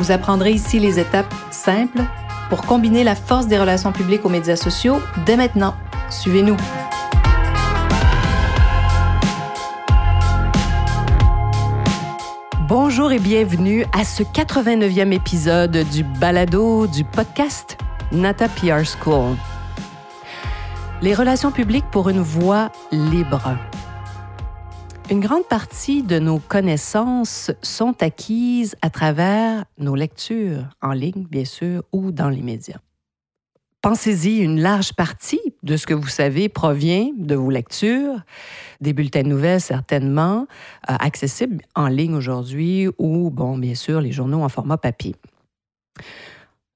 Vous apprendrez ici les étapes simples pour combiner la force des relations publiques aux médias sociaux dès maintenant. Suivez-nous. Bonjour et bienvenue à ce 89e épisode du balado du podcast Nata PR School. Les relations publiques pour une voix libre. Une grande partie de nos connaissances sont acquises à travers nos lectures, en ligne bien sûr, ou dans les médias. Pensez-y, une large partie de ce que vous savez provient de vos lectures, des bulletins de nouvelles certainement, euh, accessibles en ligne aujourd'hui ou, bon, bien sûr, les journaux en format papier.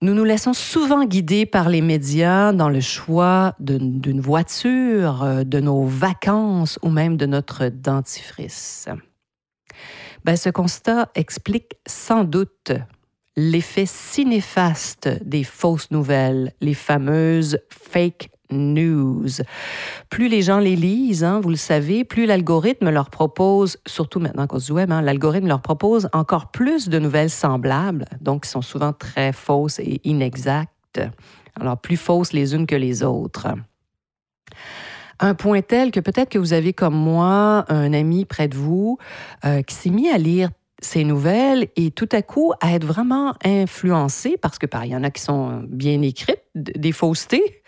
Nous nous laissons souvent guider par les médias dans le choix d'une voiture, euh, de nos vacances ou même de notre dentifrice. Ben, ce constat explique sans doute l'effet si néfaste des fausses nouvelles, les fameuses fake news. Plus les gens les lisent, hein, vous le savez, plus l'algorithme leur propose, surtout maintenant cause du web, hein, l'algorithme leur propose encore plus de nouvelles semblables, donc qui sont souvent très fausses et inexactes. Alors, plus fausses les unes que les autres. Un point tel que peut-être que vous avez comme moi un ami près de vous euh, qui s'est mis à lire ces nouvelles et tout à coup à être vraiment influencé, parce que il y en a qui sont bien écrites, des faussetés.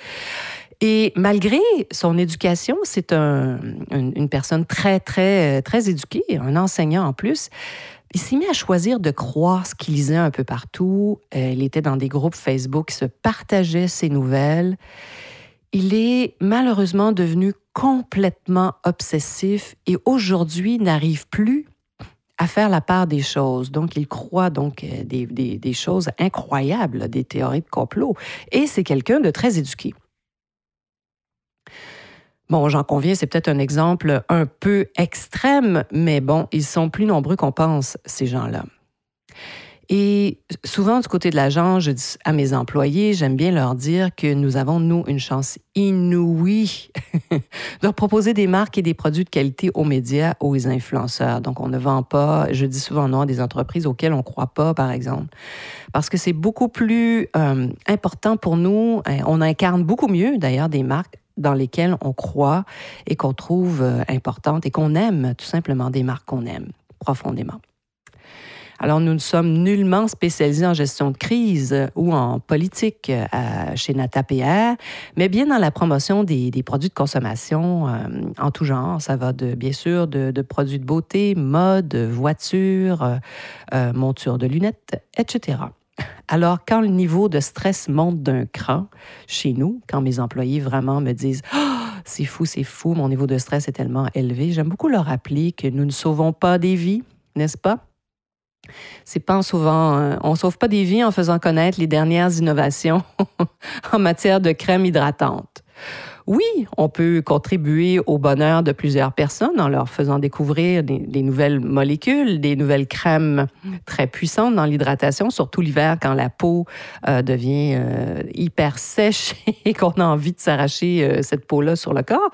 Et malgré son éducation, c'est une personne très, très, très éduquée, un enseignant en plus. Il s'est mis à choisir de croire ce qu'il lisait un peu partout. Il était dans des groupes Facebook qui se partageaient ses nouvelles. Il est malheureusement devenu complètement obsessif et aujourd'hui n'arrive plus à faire la part des choses. Donc, il croit donc euh, des, des, choses incroyables, des théories de complot. Et c'est quelqu'un de très éduqué. Bon, j'en conviens, c'est peut-être un exemple un peu extrême, mais bon, ils sont plus nombreux qu'on pense, ces gens-là. Et souvent, du côté de l'agent, je dis à mes employés, j'aime bien leur dire que nous avons, nous, une chance inouïe de proposer des marques et des produits de qualité aux médias, aux influenceurs. Donc, on ne vend pas, je dis souvent non à des entreprises auxquelles on ne croit pas, par exemple. Parce que c'est beaucoup plus euh, important pour nous. Hein, on incarne beaucoup mieux, d'ailleurs, des marques dans lesquelles on croit et qu'on trouve euh, importantes et qu'on aime, tout simplement, des marques qu'on aime profondément. Alors, nous ne sommes nullement spécialisés en gestion de crise euh, ou en politique euh, chez NataPR, mais bien dans la promotion des, produits de consommation euh, en tout genre. Ça va de, bien sûr de, produits de beauté, mode, voitures, monture de lunettes, etc. Alors, quand le niveau de stress monte d'un cran chez nous, quand mes employés vraiment me disent oh, c'est fou, c'est fou, mon niveau de stress est tellement élevé, j'aime beaucoup leur rappeler que nous ne sauvons pas des vies, n'est-ce pas? C'est pas souvent, euh, on sauve pas des vies en faisant connaître les dernières innovations en matière de crème hydratante. Oui, on peut contribuer au bonheur de plusieurs personnes en leur faisant découvrir des, nouvelles molécules, des nouvelles crèmes très puissantes dans l'hydratation, surtout l'hiver quand la peau euh, devient euh, hyper sèche et qu'on a envie de s'arracher cette peau-là sur le corps.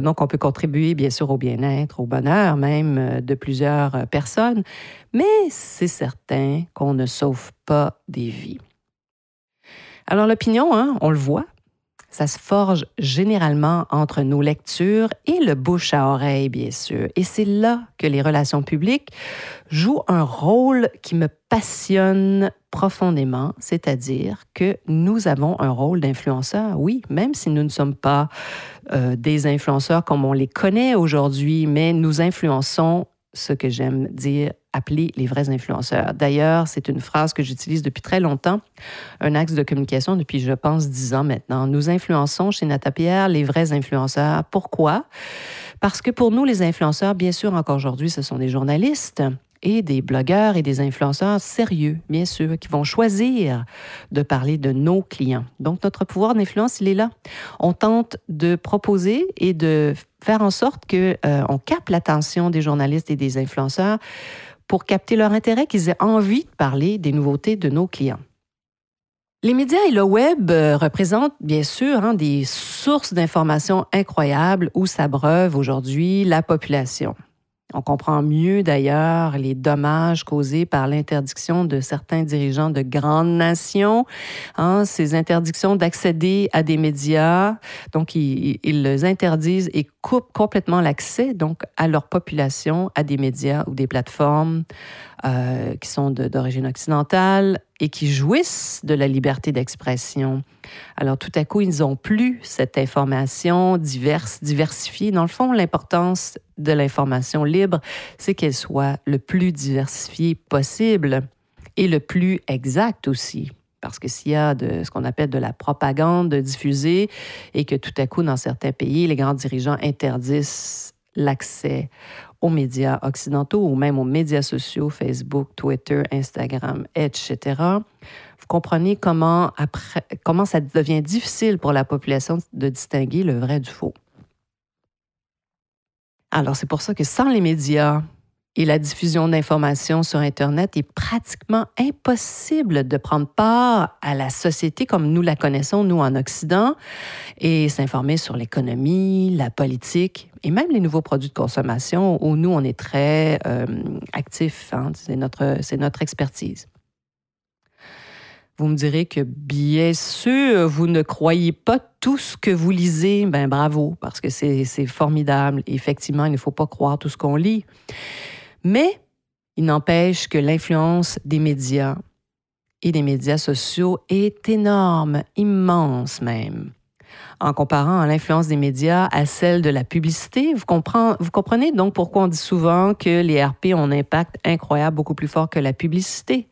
donc, on peut contribuer bien sûr au bien-être, au bonheur même de plusieurs personnes mais c'est certain qu'on ne sauve pas des vies. Alors l'opinion, hein, on le voit, ça se forge généralement entre nos lectures et le bouche à oreille, bien sûr. Et c'est là que les relations publiques jouent un rôle qui me passionne profondément, c'est-à-dire que nous avons un rôle d'influenceur, oui, même si nous ne sommes pas euh, des influenceurs comme on les connaît aujourd'hui, mais nous influençons ce que j'aime dire, appeler les vrais influenceurs. D'ailleurs, c'est une phrase que j'utilise depuis très longtemps, un axe de communication depuis, je pense, dix ans maintenant. Nous influençons chez Nata les vrais influenceurs. Pourquoi? Parce que pour nous, les influenceurs, bien sûr, encore aujourd'hui, ce sont des journalistes et des blogueurs et des influenceurs sérieux, bien sûr, qui vont choisir de parler de nos clients. Donc, notre pouvoir d'influence, il est là. On tente de proposer et de faire en sorte qu'on euh, capte l'attention des journalistes et des influenceurs pour capter leur intérêt, qu'ils aient envie de parler des nouveautés de nos clients. Les médias et le web euh, représentent bien sûr hein, des sources d'informations incroyables où s'abreuve aujourd'hui la population. On comprend mieux d'ailleurs les dommages causés par l'interdiction de certains dirigeants de grandes nations, hein, ces interdictions d'accéder à des médias. Donc, ils, les interdisent et coupent complètement l'accès donc à leur population à des médias ou des plateformes euh, qui sont d'origine occidentale et qui jouissent de la liberté d'expression. Alors tout à coup, ils n'ont plus cette information diverse, diversifiée. Dans le fond, l'importance de l'information libre, c'est qu'elle soit le plus diversifiée possible et le plus exact aussi. Parce que s'il y a de ce qu'on appelle de la propagande diffusée et que tout à coup, dans certains pays, les grands dirigeants interdisent l'accès aux médias occidentaux ou même aux médias sociaux, Facebook, Twitter, Instagram, etc., vous comprenez comment, après, comment ça devient difficile pour la population de distinguer le vrai du faux. Alors, c'est pour ça que sans les médias, et la diffusion d'informations sur Internet est pratiquement impossible de prendre part à la société comme nous la connaissons, nous, en Occident, et s'informer sur l'économie, la politique et même les nouveaux produits de consommation où nous, on est très euh, actifs. Hein, c'est notre, notre expertise. Vous me direz que bien sûr, vous ne croyez pas tout ce que vous lisez. Ben bravo, parce que c'est formidable. Effectivement, il ne faut pas croire tout ce qu'on lit. Mais il n'empêche que l'influence des médias et des médias sociaux est énorme, immense même. En comparant l'influence des médias à celle de la publicité, vous, comprenez donc pourquoi on dit souvent que les RP ont un impact incroyable, beaucoup plus fort que la publicité.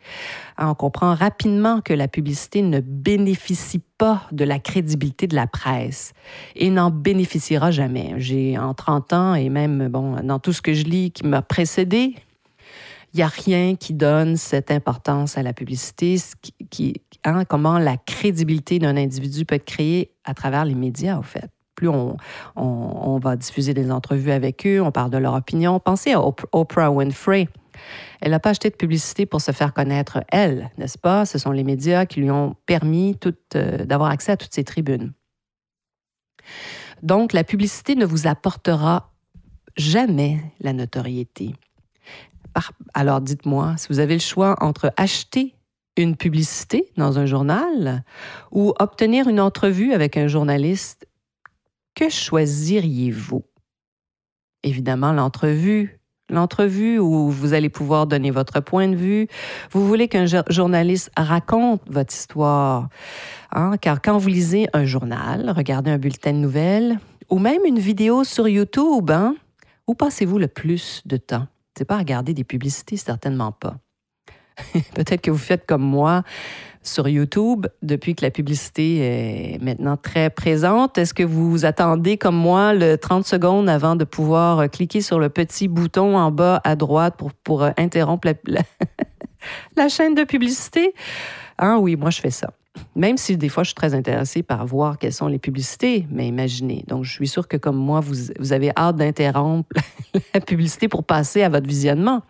On comprend rapidement que la publicité ne bénéficie pas de la crédibilité de la presse et n'en bénéficiera jamais. J'ai en 30 ans et même bon, dans tout ce que je lis qui m'a précédé, il n'y a rien qui donne cette importance à la publicité, qui, hein, comment la crédibilité d'un individu peut être créée à travers les médias, au fait. Plus on, on, va diffuser des entrevues avec eux, on parle de leur opinion. Pensez à Oprah Winfrey. Elle n'a pas acheté de publicité pour se faire connaître, elle, n'est-ce pas? Ce sont les médias qui lui ont permis euh, d'avoir accès à toutes ces tribunes. Donc, la publicité ne vous apportera jamais la notoriété. Alors, dites-moi, si vous avez le choix entre acheter une publicité dans un journal ou obtenir une entrevue avec un journaliste, que choisiriez-vous? Évidemment, l'entrevue l'entrevue où vous allez pouvoir donner votre point de vue. Vous voulez qu'un journaliste raconte votre histoire. Hein? Car quand vous lisez un journal, regardez un bulletin de nouvelles ou même une vidéo sur YouTube, hein, où passez-vous le plus de temps? C'est pas regarder des publicités, certainement pas. Peut-être que vous faites comme moi sur YouTube depuis que la publicité est maintenant très présente. Est-ce que vous attendez comme moi le 30 secondes avant de pouvoir euh, cliquer sur le petit bouton en bas à droite pour, pour euh, interrompre la, la, chaîne de publicité? Ah oui, moi je fais ça. Même si des fois je suis très intéressée par voir quelles sont les publicités, mais imaginez. Donc je suis sûre que comme moi, vous, vous avez hâte d'interrompre la publicité pour passer à votre visionnement.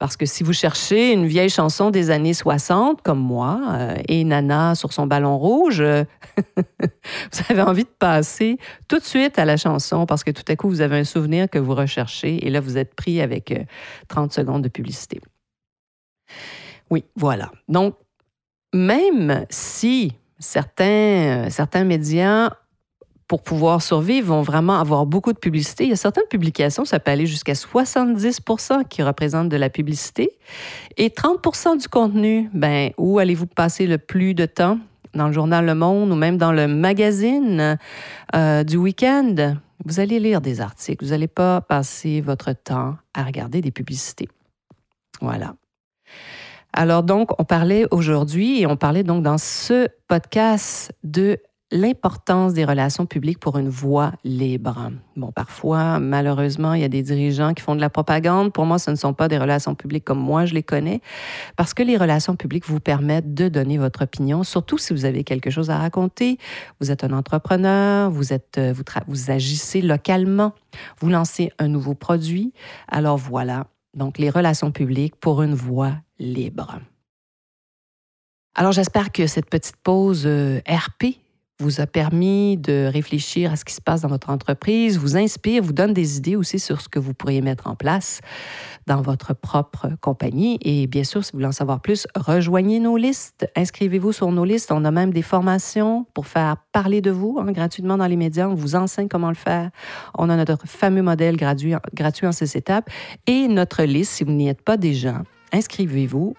Parce que si vous cherchez une vieille chanson des années 60, comme moi, euh, et Nana sur son ballon rouge, euh, vous avez envie de passer tout de suite à la chanson parce que tout à coup, vous avez un souvenir que vous recherchez et là, vous êtes pris avec 30 euh, secondes de publicité. Oui, voilà. Donc, même si certains, certains médias pour pouvoir survivre, vont vraiment avoir beaucoup de publicité. Il y a certaines publications, ça peut aller jusqu'à 70% qui représentent de la publicité. Et 30% du contenu, ben, où allez-vous passer le plus de temps? Dans le journal Le Monde ou même dans le magazine euh, du week-end? Vous allez lire des articles. Vous n'allez pas passer votre temps à regarder des publicités. Voilà. Alors donc, on parlait aujourd'hui et on parlait donc dans ce podcast de l'importance des relations publiques pour une voix libre. Bon, parfois, malheureusement, il y a des dirigeants qui font de la propagande. Pour moi, ce ne sont pas des relations publiques comme moi je les connais, parce que les relations publiques vous permettent de donner votre opinion, surtout si vous avez quelque chose à raconter. Vous êtes un entrepreneur, vous, êtes, euh, vous, vous agissez localement, vous lancez un nouveau produit. Alors voilà, donc les relations publiques pour une voix libre. Alors j'espère que cette petite pause euh, RP vous a permis de réfléchir à ce qui se passe dans votre entreprise, vous inspire, vous donne des idées aussi sur ce que vous pourriez mettre en place dans votre propre compagnie. Et bien sûr, si vous voulez en savoir plus, rejoignez nos listes, inscrivez-vous sur nos listes. On a même des formations pour faire parler de vous hein, gratuitement dans les médias. On vous enseigne comment le faire. On a notre fameux modèle gratuit, gratuit en six étapes. Et notre liste, si vous n'y êtes pas déjà, inscrivez-vous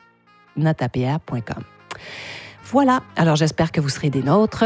natapr.com. Voilà, alors j'espère que vous serez des nôtres